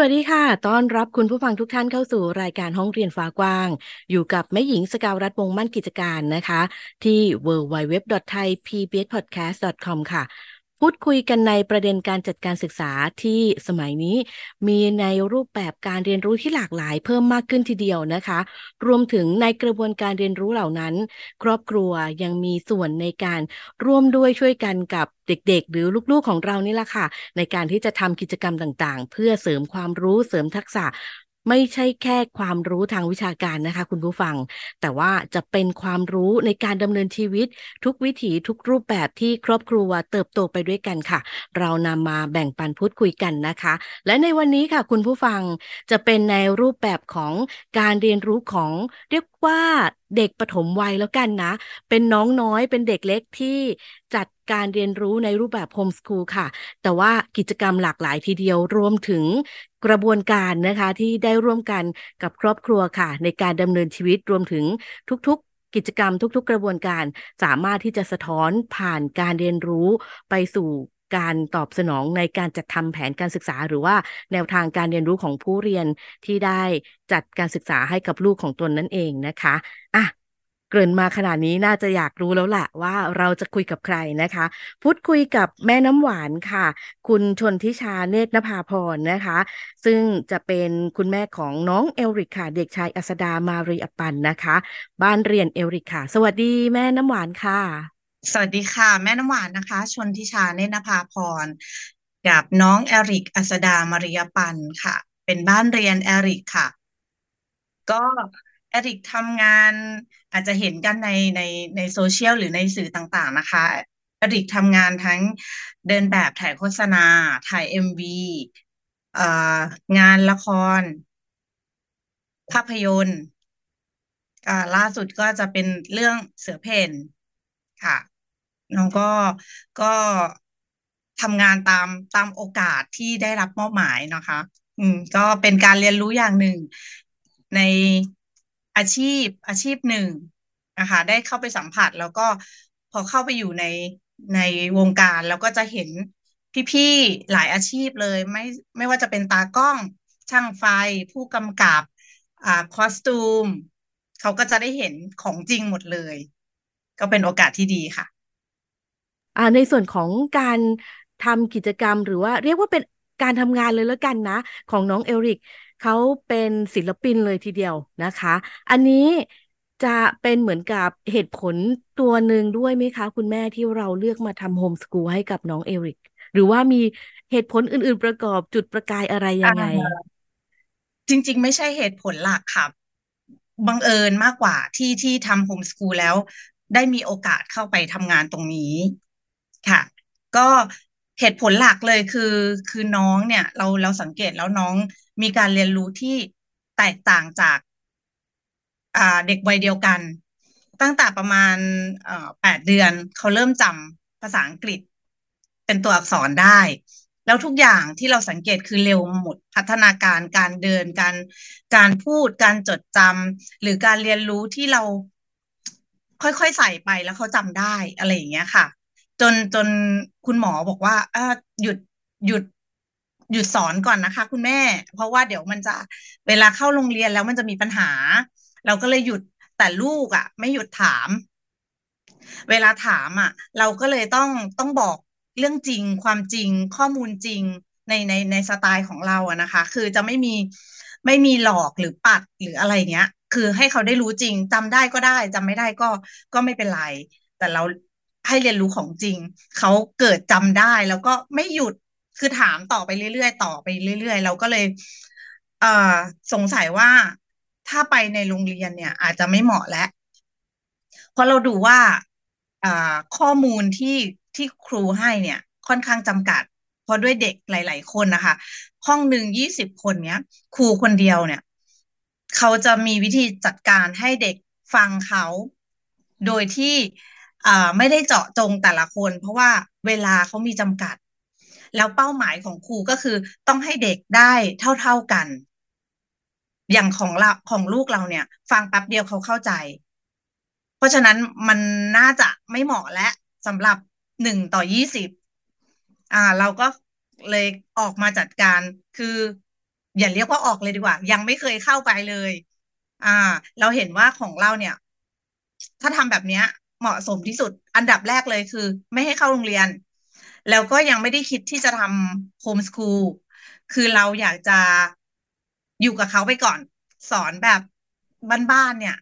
วัสดีค่ะ ต้อนรับคุณผู้ฟังทุกท่านเข้าสู่รายการห้องเรียนฟ้ากว้าง อยู่กับแม่หญิงสกาวรัฐวงมั่นกิจการนะคะ ที่ www.thaipbspodcast.com ค่ะ พูดคุยกันในประเด็นการจัดการศึกษาที่สมัยนี้ มีในรูปแบบการเรียนรู้ที่หลากหลายเพิ่มมากขึ้นทีเดียวนะคะ รวมถึงในกระบวนการเรียนรู้เหล่านั้น ครอบครัวยังมีส่วนในการร่วมด้วยช่วยกันกับเด็กๆ หรือลูกๆของเรานี่แหละค่ะ ในการที่จะทำกิจกรรมต่างๆ เพื่อเสริมความรู้เสริมทักษะ ไม่ใช่แค่ความรู้ทางวิชาการนะคะ คุณผู้ฟัง แต่ว่าจะเป็นความรู้ในการดำเนินชีวิต ทุกวิถีทุกรูปแบบที่ครอบครัวเติบโตไปด้วยกันค่ะ เรานำมาแบ่งปันพูดคุยกันนะคะ และในวันนี้ค่ะคุณผู้ฟังจะเป็นในรูปแบบของการเรียนรู้ของเรียกว่าเด็กปฐมวัยแล้วกันนะ เป็นน้องน้อยเป็นเด็กเล็กที่จัดการเรียนรู้ในรูปแบบโฮมสคูลค่ะ แต่ว่ากิจกรรมหลากหลายทีเดียวรวมถึง กระบวนการนะคะที่ได้ร่วมกันกับครอบครัวค่ะ ในการดำเนินชีวิตรวมถึงทุกๆกิจกรรมทุกๆกระบวนการสามารถที่จะสะท้อนผ่านการเรียนรู้ไปสู่การตอบสนองในการจัดทำแผนการศึกษา หรือว่าแนวทางการเรียนรู้ของผู้เรียนที่ได้จัดการศึกษาให้กับลูกของตนนั่นเองนะคะอะ เกริ่นมาขนาดนี้น่าจะอยากรู้แล้วแหละว่าเราจะคุยกับใครนะคะ พูดคุยกับแม่น้ำหวานค่ะ คุณชนทิชาเนตรนภาพรนะคะ ซึ่งจะเป็นคุณแม่ของน้องเอริกค่ะ เด็กชายอัสดามารีอปันนะคะ บ้านเรียนเอริกค่ะ สวัสดีแม่น้ำหวานค่ะ สวัสดีค่ะ แม่น้ำหวานนะคะ ชนทิชาเนตรนภาพรกับน้องเอริกอัสดามารีอปันค่ะ เป็นบ้านเรียนเอริกค่ะ ก็เอริกทำงาน อาจจะเห็นกันในในในโซเชียลหรือในสื่อต่างๆนะคะอริกทำงานทั้งเดินแบบถ่ายโฆษณา ถ่ายเอ็มวีงานละคร ภาพยนตร์ล่าสุดก็จะเป็นเรื่องเสือเพนค่ะน้องก็ก็ทำงานตามตามโอกาสที่ได้รับมอบหมายนะคะ อืม ก็เป็นการเรียนรู้อย่างหนึ่งใน อาชีพอาชีพหนึ่งนะคะได้เข้าไปสัมผัสแล้วก็พอเข้าไปอยู่ในในวงการแล้วก็จะเห็นพี่ๆหลายอาชีพเลย ไม่ไม่ว่าจะเป็นตากล้องช่างไฟ ผู้กำกับอ่าคอสตูมเขาก็จะได้เห็นของจริงหมดเลย ก็เป็นโอกาสที่ดีค่ะอ่าในส่วนของการทำกิจกรรมหรือว่าเรียกว่าเป็นการทำงานเลยแล้วกันนะ ของน้องเอริก เขาเป็นศิลปินเลยทีเดียวนะคะ อันนี้จะเป็นเหมือนกับเหตุผลตัวหนึ่งด้วยไหมคะ คุณแม่ที่เราเลือกมาทำโฮมสกูลให้กับน้องเอริก หรือว่ามีเหตุผลอื่น ๆ ประกอบจุดประกายอะไรยังไง จริง ๆ ไม่ใช่เหตุผลหลักค่ะบังเอิญมากกว่าที่ที่ทำโฮมสกูลแล้ว ได้มีโอกาสเข้าไปทำงานตรงนี้ค่ะ ก็ เหตุผลหลักเลยคือ คือน้องเนี่ย เราเราสังเกตแล้วน้องมีการเรียนรู้ที่แตกต่างจากอ่าเด็กวัยเดียวกัน ตั้งแต่ประมาณแปดเดือนเขาเริ่มจำภาษาอังกฤษ เป็นตัวอักษรได้ แล้วทุกอย่างที่เราสังเกตคือเร็วหมดพัฒนาการการเดินการการพูดการจดจำหรือการเรียนรู้ที่เราค่อยๆใส่ไปแล้วเขาจำได้อะไรอย่างเงี้ยค่ะ จนจนคุณหมอบอกว่าอหยุดหยุดหยุดสอนก่อนนะคะ คุณแม่ เพราะว่าเดี๋ยวมันจะเวลาเข้าโรงเรียนแล้วมันจะมีปัญหา เราก็เลยหยุดแต่ลูกอะ ไม่หยุดถาม เวลาถามอะ เราก็เลยต้องต้องบอกเรื่องจริง ความจริงข้อมูลจริงในในในสไตล์ของเราอะนะคะ คือจะไม่มีไม่มีหลอกหรือปัดหรืออะไรเงี้ย คือให้เขาได้รู้จริงจำได้ก็ได้จำไม่ได้ก็ก็ไม่เป็นไร แต่เรา ให้เรียนรู้ของจริง เขาเกิดจำได้ แล้วก็ไม่หยุดคือถามต่อไปเรื่อยๆ ต่อไปเรื่อยๆ เราก็เลย เอ่อสงสัยว่าถ้าไปในโรงเรียนเนี่ย อาจจะไม่เหมาะแล้วเพราะเราดูว่าอ่าข้อมูลที่ที่ครูให้เนี่ย ค่อนข้างจำกัด เพราะด้วยเด็กหลาย ๆ คนนะคะ ห้องหนึ่งยี่สิบคนเนี้ย ครูคนเดียวเนี่ย เขาจะมีวิธีจัดการให้เด็กฟังเขา โดยที่ ไม่ได้เจาะจงแต่ละคน เพราะว่าเวลาเขามีจำกัด แล้วเป้าหมายของครูก็คือต้องให้เด็กได้เท่า ๆกัน อย่างของเราของลูกเราเนี่ย ฟังแป๊บเดียวเขาเข้าใจ เพราะฉะนั้นมันน่าจะไม่เหมาะและสำหรับหนึ่งต่อยี่สิบอ่า เราก็เลยออกมาจัดการคือ อย่าเรียกว่าออกเลยดีกว่า ยังไม่เคยเข้าไปเลย อ่า เราเห็นว่าของเราเนี่ย ถ้าทำแบบเนี้ย เหมาะสมที่สุด อันดับแรกเลยคือ ไม่ให้เข้าโรงเรียน แล้วก็ยังไม่ได้คิดที่จะทำโฮมสคูลคือเราอยากจะอยู่กับเขาไปก่อน สอนแบบบ้านๆเนี่ย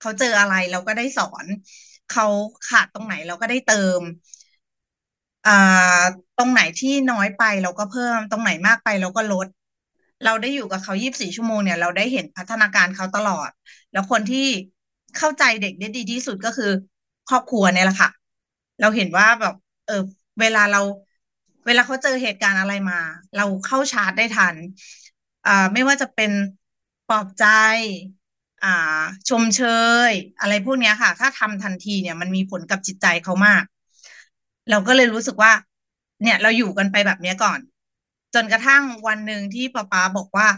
เขาเจออะไรเราก็ได้สอน เขาขาดตรงไหนเราก็ได้เติมอ่าตรงไหนที่น้อยไปเราก็เพิ่ม ตรงไหนมากไปเราก็ลด เราได้อยู่กับเขายี่บสี่ชั่วโมงเนี่ยเราได้เห็นพัฒนาการเขาตลอด แล้วคนที่เข้าใจเด็กได้ดีที่สุดก็คือ ครอบครัวเนี่ยแหละค่ะ เราเห็นว่าแบบ เออเวลาเรา เวลาเขาเจอเหตุการณ์อะไรมา เราเข้าชาร์จได้ทันอ่าไม่ว่าจะเป็นปลอบใจ อ่า ชมเชย อะไรพวกเนี้ยค่ะ ถ้าทำทันทีเนี่ยมันมีผลกับจิตใจเขามาก เราก็เลยรู้สึกว่า เนี่ยเราอยู่กันไปแบบเนี้ยก่อน จนกระทั่งวันหนึ่งที่ป๊าป๊าบอกว่า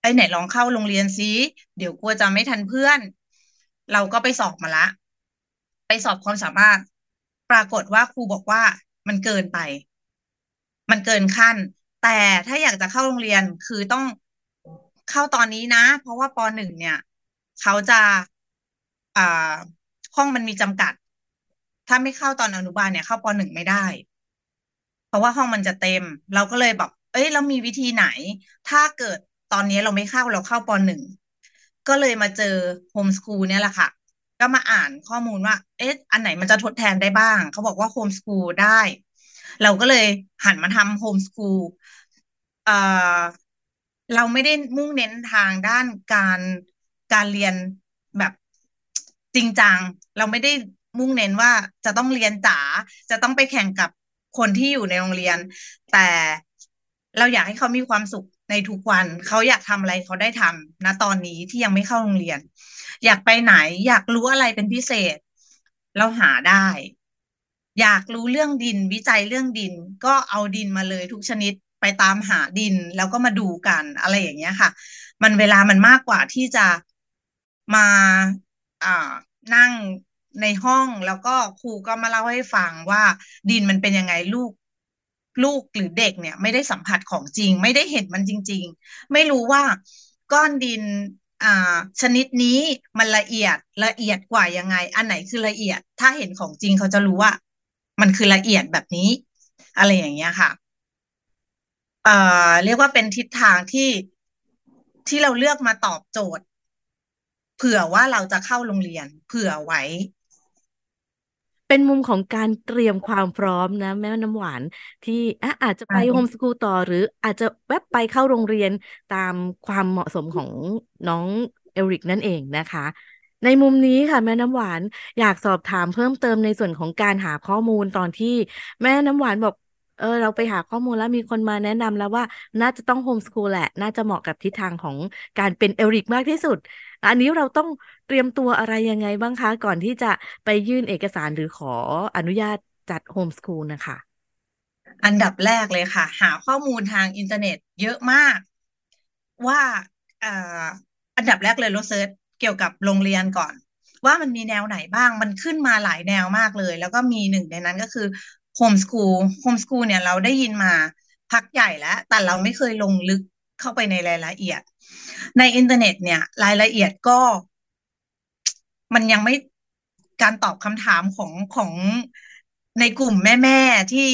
ไอ้ไหนลองเข้าโรงเรียนซิเดี๋ยวกลัวจะไม่ทันเพื่อน เราก็ไปสอบมาละ ไปสอบความสามารถ ปรากฏว่าครูบอกว่ามันเกินไป มันเกินขั้น แต่ถ้าอยากจะเข้าโรงเรียนคือต้องเข้าตอนนี้นะ เพราะว่าปหนึ่งเนี่ย เขาจะอ่าห้องมันมีจำกัด ถ้าไม่เข้าตอนอนุบาลเนี่ย เข้าปหนึ่งไม่ได้ เพราะว่าห้องมันจะเต็ม เราก็เลยแบบเอ้ยเรามีวิธีไหน ถ้าเกิดตอนนี้เราไม่เข้าเราเข้าปหนึ่งก็เลยมาเจอโฮมสคูลเนี่ยแหละค่ะ ก็มาอ่านข้อมูลว่า เอ๊ะ อันไหนมันจะทดแทนได้บ้าง เขาบอกว่าโฮมสคูลได้ เราก็เลยหันมาทำโฮมสคูลเอ่อเราไม่ได้มุ่งเน้นทางด้านการการเรียนแบบจริงจัง เราไม่ได้มุ่งเน้นว่าจะต้องเรียนจ๋า จะต้องไปแข่งกับคนที่อยู่ในโรงเรียน แต่เราอยากให้เขามีความสุขในทุกวัน เขาอยากทำอะไรเขาได้ทำนะตอนนี้ที่ยังไม่เข้าโรงเรียน อยากไปไหน อยากรู้อะไรเป็นพิเศษ เราหาได้ อยากรู้เรื่องดินวิจัยเรื่องดิน ก็เอาดินมาเลยทุกชนิดไปตามหาดินแล้วก็มาดูกันอะไรอย่างเงี้ยค่ะ มันเวลามันมากกว่าที่จะมาอ่านั่งในห้องแล้วก็ครูก็มาเล่าให้ฟังว่าดินมันเป็นยังไงลูกลูกหรือเด็กเนี่ย ไม่ได้สัมผัสของจริง ไม่ได้เห็นมันจริง ๆ ไม่รู้ว่าก้อนดิน อ่า ชนิดนี้มันละเอียดละเอียดกว่ายังไง อันไหนคือละเอียด ถ้าเห็นของจริงเขาจะรู้ว่า มันคือละเอียดแบบนี้ อะไรอย่างเงี้ยค่ะเอ่อเรียกว่าเป็นทิศทางที่ที่เราเลือกมาตอบโจทย์ เผื่อว่าเราจะเข้าโรงเรียน เผื่อไว้ เป็นมุมของการเตรียมความพร้อมนะ แม่น้ำหวาน ที่อะอาจจะไปใช่โฮมสคูลต่อ หรืออาจจะแวบไปเข้าโรงเรียนตามความเหมาะสมของน้องเอริกนั่นเองนะคะ ในมุมนี้ค่ะ แม่น้ำหวานอยากสอบถามเพิ่มเติมในส่วนของการหาข้อมูลตอนที่ แม่น้ำหวานบอก เออเราไปหาข้อมูลแล้วมีคนมาแนะนำแล้วว่า น่าจะต้องโฮมสคูลแหละ น่าจะเหมาะกับทิศทางของการเป็นเอริกมากที่สุด อันนี้เราต้องเตรียมตัวอะไรยังไงบ้างคะ ก่อนที่จะไปยื่นเอกสารหรือขออนุญาตจัดโฮมสคูลนะคะ อันดับแรกเลยค่ะ หาข้อมูลทางอินเทอร์เน็ตเยอะมาก ว่าอันดับแรกเลยเรา search เกี่ยวกับโรงเรียนก่อนว่ามันมีแนวไหนบ้าง มันขึ้นมาหลายแนวมากเลย แล้วก็มีหนึ่งในนั้นก็คือ โฮมสคูลโฮมสคูลเนี่ยเราได้ยินมาพักใหญ่แล้ว แต่เราไม่เคยลงลึกเข้าไปในรายละเอียด ในอินเทอร์เน็ตเนี่ย รายละเอียดก็ มันยังไม่การตอบคำถามของของในกลุ่มแม่ๆที่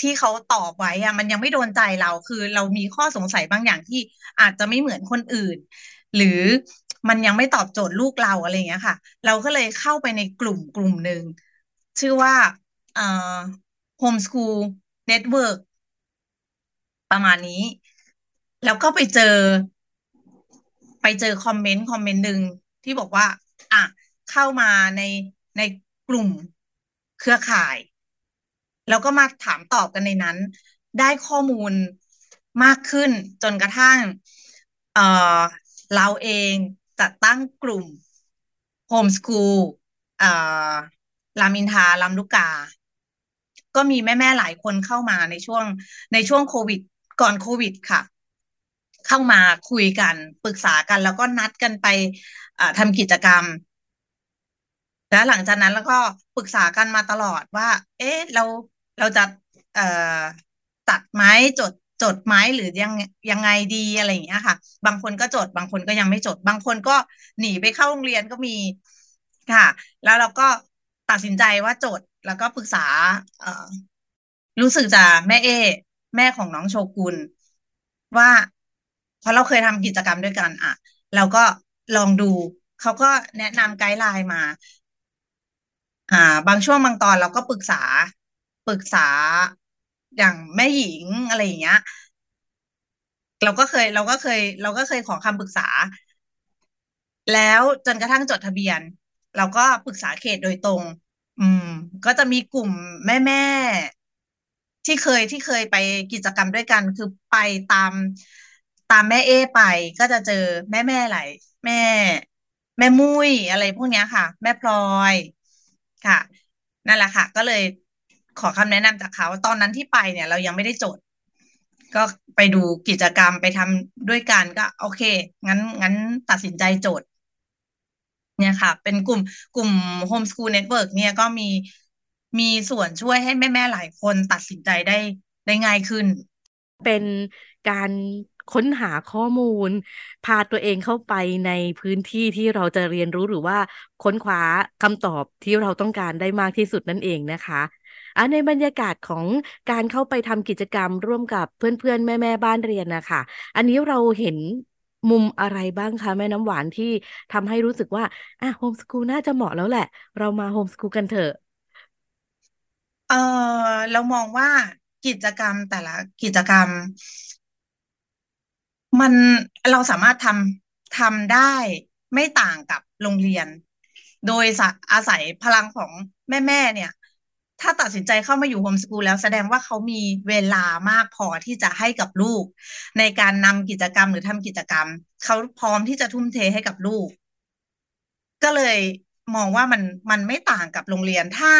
ที่เขาตอบไว้อะมันยังไม่โดนใจเราคือเรามีข้อสงสัยบางอย่างที่อาจจะไม่เหมือนคนอื่น หรือมันยังไม่ตอบโจทย์ลูกเราอะไรเงี้ยค่ะ เราก็เลยเข้าไปในกลุ่มกลุ่มหนึ่งชื่อว่า เอ่อ Homeschool Network ประมาณนี้ แล้วก็ไปเจอ ไปเจอคอมเมนต์คอมเมนต์หนึ่งที่บอกว่า อะ เข้ามาในในกลุ่มเครือข่าย แล้วก็มาถามตอบกันในนั้น ได้ข้อมูลมากขึ้นจนกระทั่ง เอ่อเราเองจัดตั้งกลุ่มโฮมสคูลเอ่อรามอินทราลำลูกกา ก็มีแม่ๆหลายคนเข้ามาในช่วงในช่วงโควิดก่อนโควิดค่ะ เข้ามาคุยกันปรึกษากัน แล้วก็นัดกันไปทำกิจกรรมแล้วหลังจากนั้นแล้วก็ปรึกษากันมาตลอดว่า เอ๊ะเราเราจะเอ่อตัดไม้จดจดไม้หรือยังยังไงดีอะไรอย่างเงี้ยค่ะ บางคนก็จด บางคนก็ยังไม่จด บางคนก็หนีไปเข้าโรงเรียนก็มีค่ะ แล้วเราก็ตัดสินใจว่าจด แล้วก็ปรึกษาเออรู้สึกจะแม่เอ แม่ของน้องโชกุนว่าเพราะเราเคยทำกิจกรรมด้วยกันอะเราก็ลองดู เขาก็แนะนำไกด์ไลน์มา อ่า บางช่วงบางตอนเราก็ปรึกษาปรึกษาอย่างแม่หญิงอะไรอย่างเงี้ย เราก็เคย เราก็เคย เราก็เคยขอคำปรึกษา แล้วจนกระทั่งจดทะเบียน เราก็ปรึกษาเขตโดยตรง อืม ก็จะมีกลุ่มแม่แม่ที่เคยที่เคยไปกิจกรรมด้วยกัน คือไปตามตามแม่เอไป ก็จะเจอแม่แม่หลายแม่ แม่มุ้ยอะไรพวกนี้ค่ะ แม่พลอยค่ะ นั่นแหละค่ะ ก็เลยขอคำแนะนำจากเขาตอนนั้นที่ไปเนี่ย เรายังไม่ได้จด ก็ไปดูกิจกรรมไปทำด้วยกันก็ โอเค งั้นงั้นตัดสินใจโจทย์ เนี่ยค่ะ เป็นกลุ่มกลุ่ม Homeschool Network เนี่ยก็มีมีส่วนช่วยให้แม่ๆหลายคนตัดสินใจได้ได้ง่ายขึ้น เป็นการค้นหาข้อมูล พาตัวเองเข้าไปในพื้นที่ที่เราจะเรียนรู้หรือว่าค้นคว้าคำตอบที่เราต้องการได้มากที่สุดนั่นเองนะคะอะในบรรยากาศของการเข้าไปทำกิจกรรมร่วมกับเพื่อนๆ แม่ ๆ บ้านเรียนนะคะ อันนี้เราเห็น มุมอะไรบ้างคะแม่น้ำหวานที่ทำให้รู้สึกว่าอะโฮมสกูลน่าจะเหมาะแล้วแหละ เรามาโฮมสกูลกันเถอะ เออเรามองว่ากิจกรรมแต่ละกิจกรรม มันเราสามารถทำทำได้ไม่ต่างกับโรงเรียน โดยอาศัยพลังของแม่ๆเนี่ย ถ้าตัดสินใจเข้ามาอยู่โฮมสกูลแล้วแสดงว่าเขามีเวลามากพอที่จะให้กับลูก ในการนำกิจกรรมหรือทำกิจกรรม เขาพร้อมที่จะทุ่มเทให้กับลูก ก็เลยมองว่ามันมันไม่ต่างกับโรงเรียนถ้า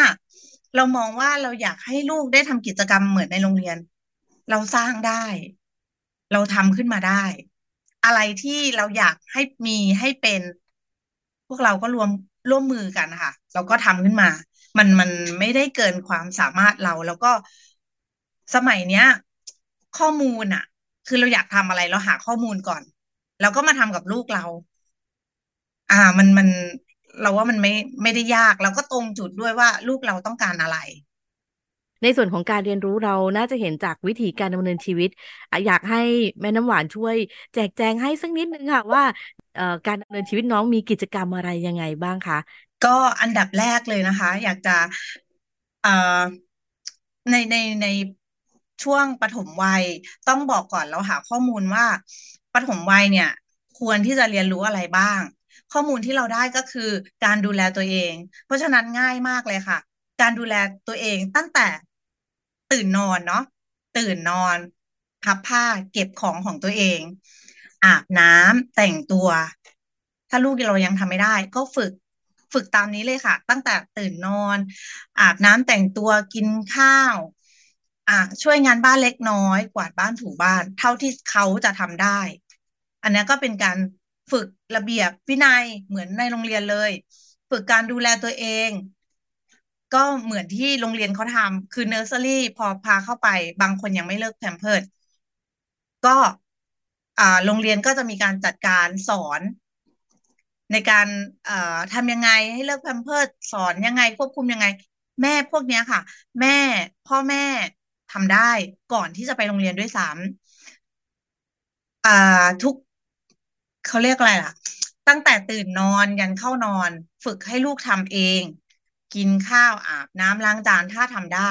เรามองว่าเราอยากให้ลูกได้ทำกิจกรรมเหมือนในโรงเรียน เราสร้างได้ เราทำขึ้นมาได้ อะไรที่เราอยากให้มีให้เป็น พวกเราก็รวม ร่วมมือกันค่ะแล้วก็ทำขึ้นมา มันมันไม่ได้เกินความสามารถเรา แล้วก็สมัยเนี้ย ข้อมูลอะคือเราอยากทำอะไรเราหาข้อมูลก่อน แล้วก็มาทำกับลูกเรา อ่ามันมันเราว่ามันไม่ไม่ได้ยาก แล้วก็ตรงจุดด้วยว่าลูกเราต้องการอะไร ในส่วนของการเรียนรู้เราน่าจะเห็นจากวิธีการดำเนินชีวิต อยากให้แม่น้ำหวานช่วย แจกแจงให้สักนิดนึงค่ะว่าการดำเนินชีวิตน้องมีกิจกรรมอะไรยังไงบ้างคะก็อันดับแรกเลยนะคะ อยากจะในในในช่วงปฐมวัยต้องบอกก่อนเราหาข้อมูลว่าปฐมวัยเนี่ย ควรที่จะเรียนรู้อะไรบ้าง ข้อมูลที่เราได้ก็คือการดูแลตัวเอง เพราะฉะนั้นง่ายมากเลยค่ะ การดูแลตัวเองตั้งแต่ ตื่นนอนเนาะตื่นนอนพับผ้าเก็บของของตัวเอง อาบน้ำแต่งตัว ถ้าลูกเรายังทำไม่ได้ ก็ฝึกฝึกตามนี้เลยค่ะ ตั้งแต่ตื่นนอน อาบน้ำแต่งตัวกินข้าวอ่าช่วยงานบ้านเล็กน้อย กวาดบ้านถูบ้าน เท่าที่เขาจะทำได้ อันนี้ก็เป็นการฝึกระเบียบวินัยเหมือนในโรงเรียนเลย ฝึกการดูแลตัวเอง ก็เหมือนที่โรงเรียนเขาทำคือเนอร์เซอรี่พอพาเข้าไป บางคนยังไม่เลิกแพมเพิร์ดก็อ่าโรงเรียนก็จะมีการจัดการสอนในการอ่อทำยังไงให้เลิกแพมเพิร์ดสอนยังไงควบคุมยังไง แม่พวกนี้ค่ะ แม่พ่อแม่ทำได้ก่อนที่จะไปโรงเรียนด้วยซ้ำอ่าทุกเขาเรียกอะไรล่ะ ตั้งแต่ตื่นนอนยันเข้านอน ฝึกให้ลูกทำเอง กินข้าวอาบน้ำล้างจานถ้าทำได้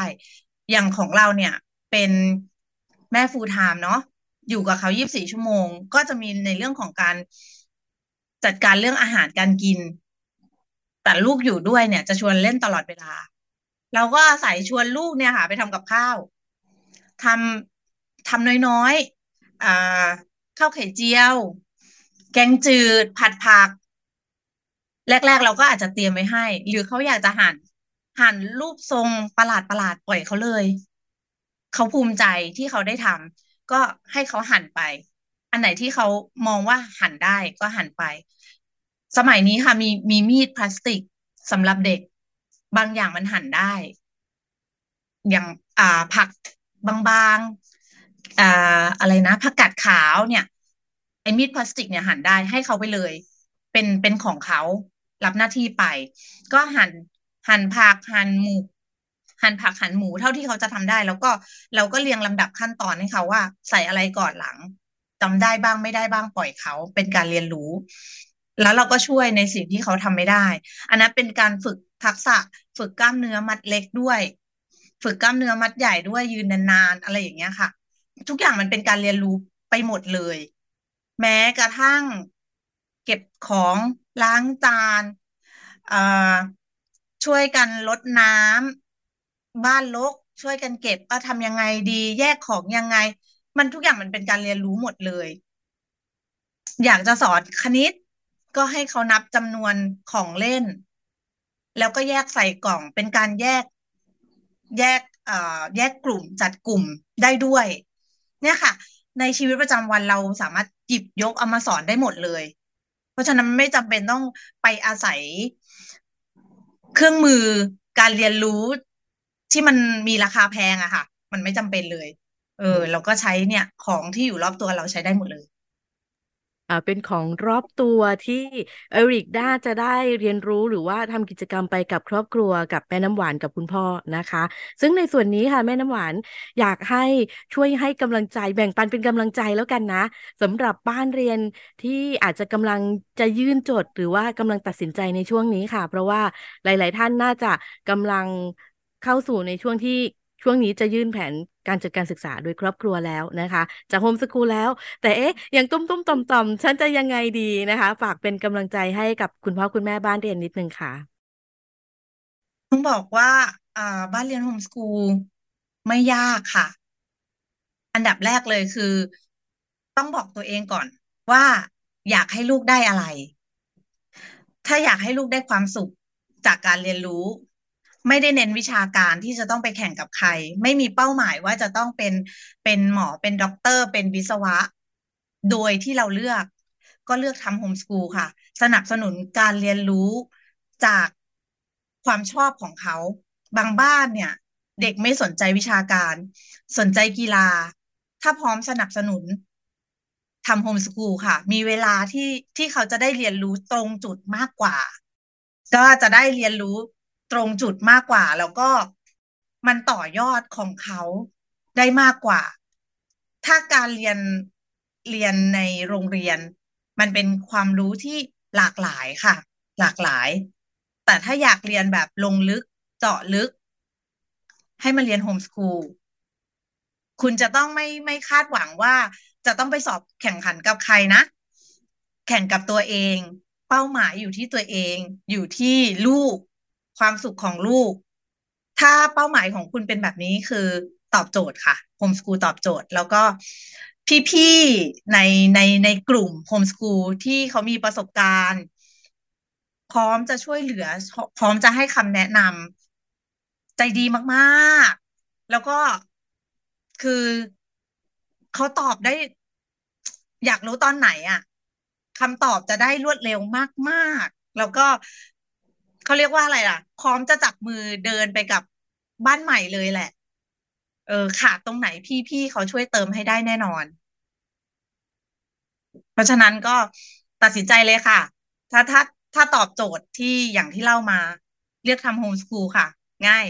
อย่างของเราเนี่ยเป็นแม่ฟูลไทม์เนาะอยู่กับเขายี่บสี่ชั่วโมง ก็จะมีในเรื่องของการจัดการเรื่องอาหารการกิน แต่ลูกอยู่ด้วยเนี่ย จะชวนเล่นตลอดเวลา เราก็อาศัยชวนลูกเนี่ยค่ะ ไปทำกับข้าวทำทำน้อยๆอ่าข้าวไข่เจียว แกงจืด ผัดผัก แรก ๆ เราก็อาจจะเตรียมไว้ให้ หรือเขาอยากจะหั่นหั่นรูปทรงประหลาดประหลาดปล่อยเขาเลย เขาภูมิใจที่เขาได้ทำก็ให้เขาหั่นไป อันไหนที่เขามองว่าหั่นได้ก็หั่นไป สมัยนี้ค่ะมีมีมีดพลาสติกสำหรับเด็ก บางอย่างมันหั่นได้ อย่างอ่าผักบางๆอ่าอะไรนะผักกาดขาวเนี่ยไอ้มีดพลาสติกเนี่ยหั่นได้ให้เขาไปเลย เป็นเป็นของเขา รับหน้าที่ไป ก็หั่นหั่นผักหั่นหมูหั่นผักหั่นหมูเท่าที่เขาจะทำได้ แล้วก็เราก็เรียงลำดับขั้นตอนให้เขาว่า ใส่อะไรก่อนหลังจำได้บ้างไม่ได้บ้างปล่อยเขาเป็นการเรียนรู้ แล้วเราก็ช่วยในสิ่งที่เขาทำไม่ได้ อันนั้นเป็นการฝึกทักษะ ฝึกกล้ามเนื้อมัดเล็กด้วย ฝึกกล้ามเนื้อมัดใหญ่ด้วยยืนนานๆอะไรอย่างเงี้ยค่ะ ทุกอย่างมันเป็นการเรียนรู้ไปหมดเลย แม้กระทั่ง เก็บของล้างจานช่วยกันลดน้ำบ้านรกช่วยกันเก็บว่าทำยังไงดี แยกของยังไง มันทุกอย่างมันเป็นการเรียนรู้หมดเลย อยากจะสอนคณิต ก็ให้เขานับจำนวนของเล่น แล้วก็แยกใส่กล่องเป็นการแยกแยกเอ่อแยกกลุ่มจัดกลุ่มได้ด้วย เนี่ยค่ะ ในชีวิตประจำวันเราสามารถหยิบยกเอามาสอนได้หมดเลย ราะฉะนั้นไม่จำเป็นต้องไปอาศัยเครื่องมือการเรียนรู้ที่มันมีราคาแพงอะค่ะ มันไม่จำเป็นเลย เออ เราก็ใช้เนี่ย ของที่อยู่รอบตัวเราใช้ได้หมดเลย เป็นของรอบตัวที่เอริกน่าจะได้เรียนรู้หรือว่าทำกิจกรรมไปกับครอบครัวกับแม่น้ำหวานกับคุณพ่อนะคะ ซึ่งในส่วนนี้ค่ะแม่น้ำหวานอยากให้ช่วยให้กำลังใจแบ่งปันเป็นกำลังใจแล้วกันนะสำหรับบ้านเรียนที่อาจจะกำลังจะยื่นโจทย์ หรือว่ากำลังตัดสินใจในช่วงนี้ค่ะ เพราะว่าหลาย ๆ ท่านน่าจะกำลังเข้าสู่ในช่วงที่ ช่วงนี้จะยื่นแผนการจัดการศึกษาโดยครอบครัวแล้วนะคะ จากโฮมสกูลแล้ว แต่เอ๊ะยังตุ้มตุ้มต่อมต่อมฉันจะยังไงดีนะคะ ฝากเป็นกำลังใจให้กับคุณพ่อคุณแม่บ้านเรียนนิดนึงค่ะต้องบอกว่าอ่าบ้านเรียนโฮมสกูลไม่ยากค่ะ อันดับแรกเลยคือ ต้องบอกตัวเองก่อน ว่าอยากให้ลูกได้อะไร ถ้าอยากให้ลูกได้ความสุขจากการเรียนรู้ ไม่ได้เน้นวิชาการที่จะต้องไปแข่งกับใคร ไม่มีเป้าหมายว่าจะต้องเป็นเป็นหมอเป็นด็อกเตอร์ เป็นวิศวะ โดยที่เราเลือก ก็เลือกทำโฮมสกูลค่ะ สนับสนุนการเรียนรู้จากความชอบของเขา บางบ้านเนี่ย เด็กไม่สนใจวิชาการ สนใจกีฬา ถ้าพร้อมสนับสนุนทำโฮมสกูลค่ะ มีเวลาที่ที่เขาจะได้เรียนรู้ตรงจุดมากกว่า ก็จะได้เรียนรู้ ตรงจุดมากกว่า แล้วก็มันต่อยอดของเขาได้มากกว่า ถ้าการเรียนเรียนในโรงเรียน มันเป็นความรู้ที่หลากหลายค่ะ หลากหลาย แต่ถ้าอยากเรียนแบบลงลึกเจาะลึก ให้มาเรียนโฮมสคูลคุณจะต้องไม่ไม่คาดหวังว่าจะต้องไปสอบแข่งขันกับใครนะ แข่งกับตัวเอง เป้าหมายอยู่ที่ตัวเอง อยู่ที่ลูก ความสุขของลูก ถ้าเป้าหมายของคุณเป็นแบบนี้คือตอบโจทย์ค่ะโฮมสกูลตอบโจทย์ แล้วก็พี่ๆในในในกลุ่มโฮมสกูลที่เขามีประสบการณ์ พร้อมจะช่วยเหลือ พร้อมจะให้คำแนะนำใจดีมากๆ แล้วก็คือเขาตอบได้ อยากรู้ตอนไหนอะ่ะคำตอบจะได้รวดเร็วมากๆ แล้วก็ เขาเรียกว่าอะไรล่ะ พร้อมจะจับมือเดินไปกับบ้านใหม่เลยแหละ เออขาดตรงไหนพี่ๆเขาช่วยเติมให้ได้แน่นอน เพราะฉะนั้นก็ตัดสินใจเลยค่ะ ถ้าถ้าถ้าตอบโจทย์ที่อย่างที่เล่ามา เลือกทำโฮมสคูลค่ะ ง่าย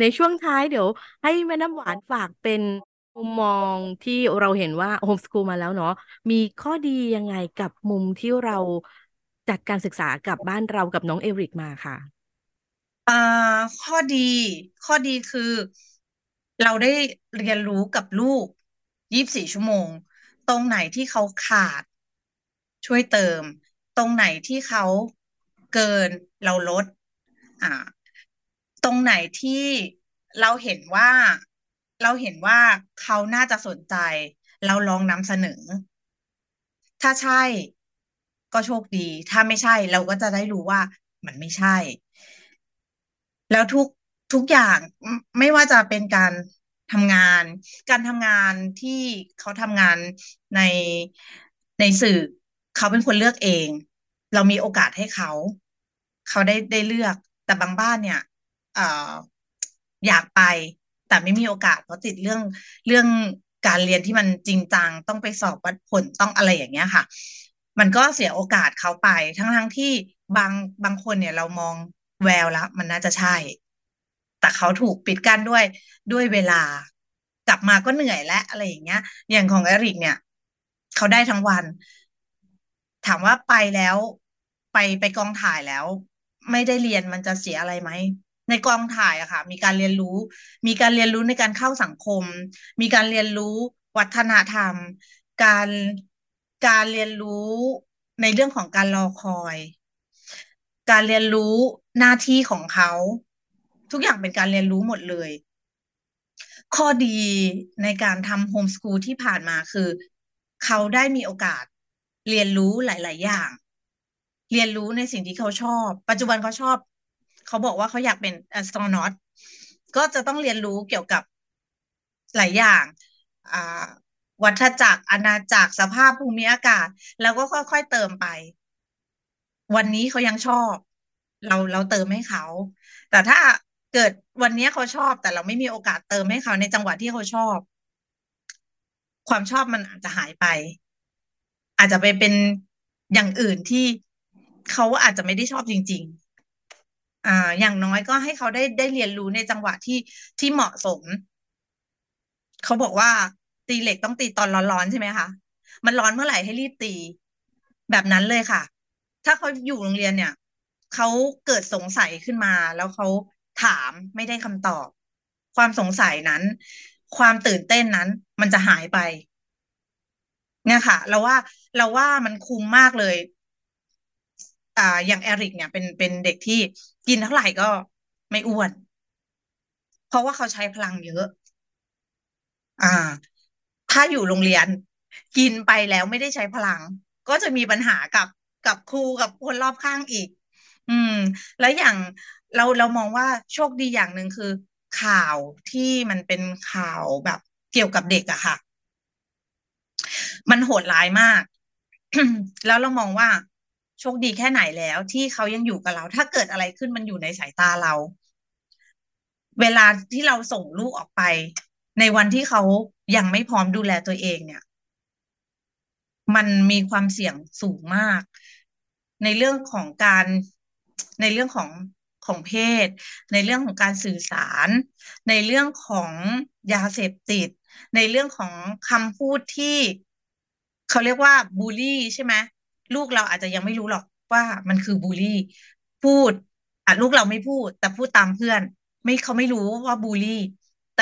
ในช่วงท้ายเดี๋ยว ให้แม่น้ำหวานฝากเป็นมุมมองที่เราเห็นว่าโฮมสคูลมาแล้วเนาะมีข้อดียังไงกับมุมที่เรา จัดการศึกษากับบ้านเรากับน้องเอริกมาค่ะ อ่า ข้อดี ข้อดีคือ เราได้เรียนรู้กับลูกยี่บสี่ชั่วโมง ตรงไหนที่เขาขาด ช่วยเติม ตรงไหนที่เขาเกินเราลด อ่า ตรงไหนที่เราเห็นว่าเราเห็นว่าเขาน่าจะสนใจ เราลองนำเสนอ ถ้าใช่ ก็โชคดี ถ้าไม่ใช่เราก็จะได้รู้ว่ามันไม่ใช่ แล้วทุกทุกอย่างไม่ว่าจะเป็นการทำงาน การทำงานที่เขาทำงานในในสื่อเขาเป็นคนเลือกเอง เรามีโอกาสให้เขา เขาได้ได้เลือก แต่บางบ้านเนี่ยเอ่ออยากไป แต่ไม่มีโอกาสเพราะติดเรื่องเรื่องการเรียนที่มันจริงจังต้องไปสอบวัดผลต้องอะไรอย่างเงี้ยค่ะ มันก็เสียโอกาสเขาไป ทั้งทั้งที่บางบางคนเนี่ยเรามองแววแล้วมันน่าจะใช่ แต่เขาถูกปิดกั้นด้วยด้วยเวลากลับมาก็เหนื่อยและอะไรอย่างเงี้ย อย่างของเอริกเนี่ยเขาได้ทั้งวัน ถามว่าไปแล้วไปไปกองถ่ายแล้ว ไม่ได้เรียนมันจะเสียอะไรไหมในกองถ่ายอะค่ะ มีการเรียนรู้ มีการเรียนรู้ในการเข้าสังคม มีการเรียนรู้วัฒนธรรม การ การเรียนรู้ในเรื่องของการรอคอย การเรียนรู้หน้าที่ของเขา ทุกอย่างเป็นการเรียนรู้หมดเลย ข้อดีในการทำโฮมสกูลที่ผ่านมาคือ เขาได้มีโอกาสเรียนรู้หลาย ๆ อย่าง เรียนรู้ในสิ่งที่เขาชอบ ปัจจุบันเขาชอบ เขาบอกว่าเขาอยากเป็นแอสโทรนอตก็จะต้องเรียนรู้เกี่ยวกับหลายอย่าง วัฏจักรอาณาจักรสภาพภูมิอากาศ แล้วก็ค่อยๆเติมไป วันนี้เขายังชอบ เราเราเติมให้เขา แต่ถ้าเกิดวันนี้เขาชอบ แต่เราไม่มีโอกาสเติมให้เขาในจังหวะที่เขาชอบ ความชอบมันอาจจะหายไป อาจจะไปเป็นอย่างอื่นที่เขาอาจจะไม่ได้ชอบจริง ๆ อ่า อย่างน้อยก็ให้เขาได้ได้เรียนรู้ในจังหวะที่ที่เหมาะสม เขาบอกว่า ตีเหล็กต้องตีตอนร้อนๆใช่ไหมคะมันร้อนเมื่อไหร่ให้รีบตี แบบนั้นเลยค่ะ ถ้าเขาอยู่โรงเรียนเนี่ยเขาเกิดสงสัยขึ้นมา แล้วเขาถามไม่ได้คำตอบ ความสงสัยนั้น ความตื่นเต้นนั้น มันจะหายไป เนี่ยค่ะ เราว่าเราว่ามันคุ้มมากเลย อ่า อย่างแอริกเนี่ย เป็นเป็นเด็กที่กินเท่าไหร่ก็ไม่อ้วน เพราะว่าเขาใช้พลังเยอะ อ่า ถ้าอยู่โรงเรียนกินไปแล้วไม่ได้ใช้พลัง ก็จะมีปัญหากับกับครูกับคนรอบข้างอีก อืม แล้วอย่างเราเรามองว่าโชคดีอย่างหนึ่งคือ ข่าวที่มันเป็นข่าวแบบเกี่ยวกับเด็กอะค่ะ มันโหดร้ายมาก แล้วเรามองว่าโชคดีแค่ไหนแล้ว ที่เขายังอยู่กับเรา ถ้าเกิดอะไรขึ้นมันอยู่ในสายตาเรา เวลาที่เราส่งลูกออกไป ในวันที่เขา ยังไม่พร้อมดูแลตัวเองเนี่ย มันมีความเสี่ยงสูงมาก ในเรื่องของการในเรื่องของของเพศ ในเรื่องของการสื่อสาร ในเรื่องของยาเสพติด ในเรื่องของคำพูดที่เขาเรียกว่าบูลลี่ใช่ไหมลูกเราอาจจะยังไม่รู้หรอกว่ามันคือบูลลี่ พูดอะลูกเราไม่พูด แต่พูดตามเพื่อน ไม่เขาไม่รู้ว่าบูลลี่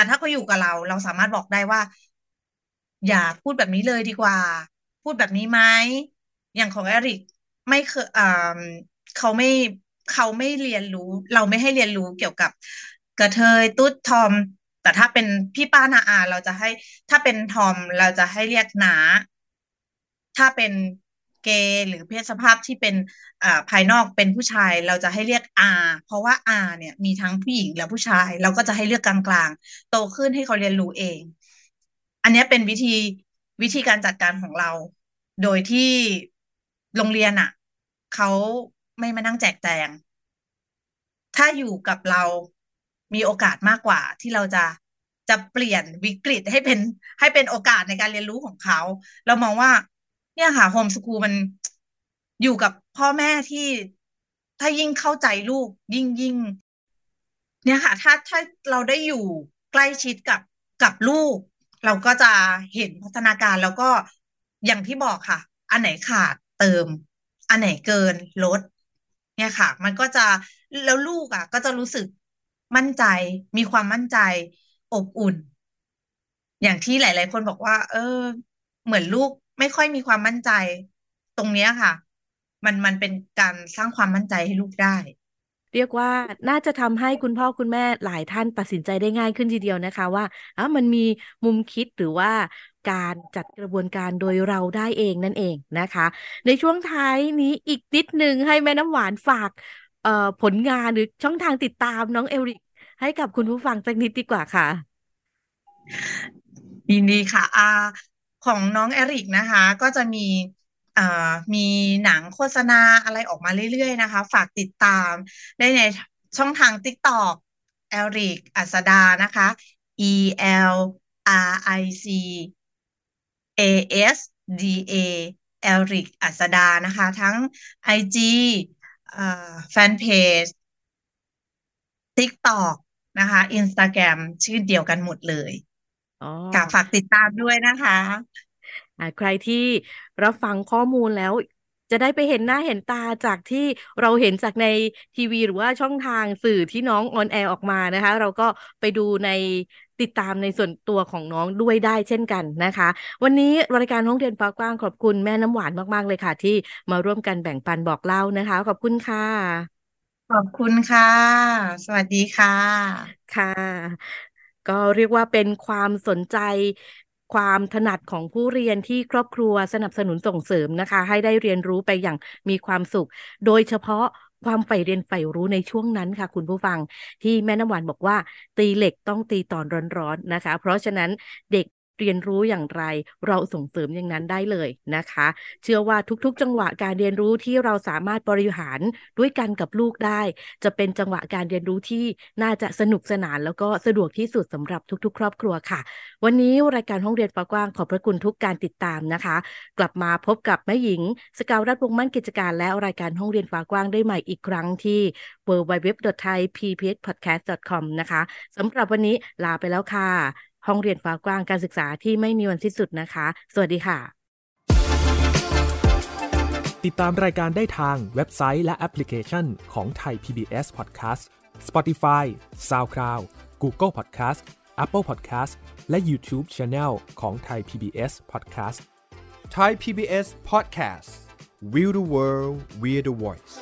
แต่ถ้าเขาอยู่กับเรา เราสามารถบอกได้ว่า อย่าพูดแบบนี้เลยดีกว่า พูดแบบนี้ไหมอย่างของแอริกไม่เคยอ่าเขาไม่เขาไม่เรียนรู้ เราไม่ให้เรียนรู้เกี่ยวกับกระเทยตุ๊ดทอม แต่ถ้าเป็นพี่ป้านาอา เราจะให้ ถ้าเป็นทอมเราจะให้เรียกนาถ้าเป็น เกย์หรือเพศสภาพที่เป็นอ่าภายนอกเป็นผู้ชายเราจะให้เรียกอาเพราะว่าอาเนี่ยมีทั้งผู้หญิงและผู้ชาย เราก็จะให้เลือกกลางๆ โตขึ้นให้เขาเรียนรู้เอง อันนี้เป็นวิธีวิธีการจัดการของเรา โดยที่โรงเรียนอะเขาไม่มานั่งแจกแจง ถ้าอยู่กับเรามีโอกาสมากกว่าที่เราจะจะเปลี่ยนวิกฤตให้เป็นให้เป็นโอกาสในการเรียนรู้ของเขา เรามองว่า เนี่ยค่ะโฮมสคูลมันอยู่กับพ่อแม่ที่ถ้ายิ่งเข้าใจลูกยิ่งยิ่ง เนี่ยค่ะ ถ้าถ้าเราได้อยู่ใกล้ชิดกับกับลูก เราก็จะเห็นพัฒนาการแล้วก็อย่างที่บอกค่ะ อันไหนขาดเติม อันไหนเกินลด เนี่ยค่ะ มันก็จะแล้วลูกอะ ก็จะรู้สึกมั่นใจ มีความมั่นใจ อบอุ่น อย่างที่หลาย ๆ คนบอกว่า เออ เหมือนลูก ไม่ค่อยมีความมั่นใจ ตรงเนี้ยค่ะ มันมันเป็นการสร้างความมั่นใจให้ลูกได้ เรียกว่าน่าจะทำให้คุณพ่อคุณแม่หลายท่านตัดสินใจได้ง่ายขึ้นทีเดียวนะคะว่าอะมันมีมุมคิดหรือว่าการจัดกระบวนการโดยเราได้เองนั่นเองนะคะ ในช่วงท้ายนี้อีกนิดนึงให้แม่น้ำหวานฝากเอ่อผลงานหรือช่องทางติดตามน้องเอริก ให้กับคุณผู้ฟังสักนิดดีกว่าค่ะยินดีค่ะ อ่า ของน้องเอริกนะคะ ก็จะมีอ่ามีหนังโฆษณาอะไรออกมาเรื่อยๆนะคะ ฝากติดตามได้ในช่องทาง TikTok เอริกอัสดานะคะ E L R I C A S D A เอริกอัสดานะคะ ทั้ง IG อ่าแฟนเพจ TikTok นะคะ Instagram ชื่อเดียวกันหมดเลย อ๋อค่ะฝากติดตามด้วยนะคะ อ่าใครที่รับฟังข้อมูลแล้ว จะได้ไปเห็นหน้าเห็นตาจากที่เราเห็นจากในทีวีหรือว่าช่องทางสื่อที่น้อง on air ออกมานะคะ เราก็ไปดูในติดตามในส่วนตัวของน้องด้วยได้เช่นกันนะคะ วันนี้รายการห้องเรียนฟ้ากว้างขอบคุณแม่น้ำหวานมาก ๆ เลยค่ะ ที่มาร่วมกันแบ่งปันบอกเล่านะคะ ขอบคุณค่ะ ขอบคุณค่ะ สวัสดีค่ะ ค่ะ ก็เรียกว่าเป็นความสนใจความถนัดของผู้เรียนที่ครอบครัวสนับสนุนส่งเสริมนะคะ ให้ได้เรียนรู้ไปอย่างมีความสุข โดยเฉพาะความใฝ่เรียนใฝ่รู้ในช่วงนั้นค่ะ คุณผู้ฟังที่แม่น้ำหวานบอกว่า ตีเหล็กต้องตีตอนร้อนๆนะคะ เพราะฉะนั้นเด็ก เรียนรู้อย่างไร เราส่งเสริมอย่างนั้นได้เลยนะคะ เชื่อว่าทุกๆ จังหวะการเรียนรู้ที่เราสามารถบริหารด้วยกันกับลูกได้ จะเป็นจังหวะการเรียนรู้ที่น่าจะสนุกสนาน แล้วก็สะดวกที่สุดสำหรับทุก ๆ ครอบครัวค่ะ วันนี้รายการห้องเรียนฟ้ากว้างขอบพระคุณทุกการติดตามนะคะ กลับมาพบกับแม่หญิง สกาวรัฐวงศ์มั่นกิจการและรายการห้องเรียนฟ้ากว้างได้ใหม่อีกครั้งที่ www.thaipbspodcast.com นะคะสำหรับวันนี้ลาไปแล้วค่ะ ห้องเรียนฟ้ากว้างการศึกษาที่ไม่มีวันสิ้นสุดนะคะ สวัสดีค่ะ ติดตามรายการได้ทางเว็บไซต์และแอปพลิเคชันของไทย PBS Podcast Spotify SoundCloud Google Podcast Apple Podcast และ YouTube Channel ของไทย PBS Podcast Thai PBS Podcast We the World We the Voice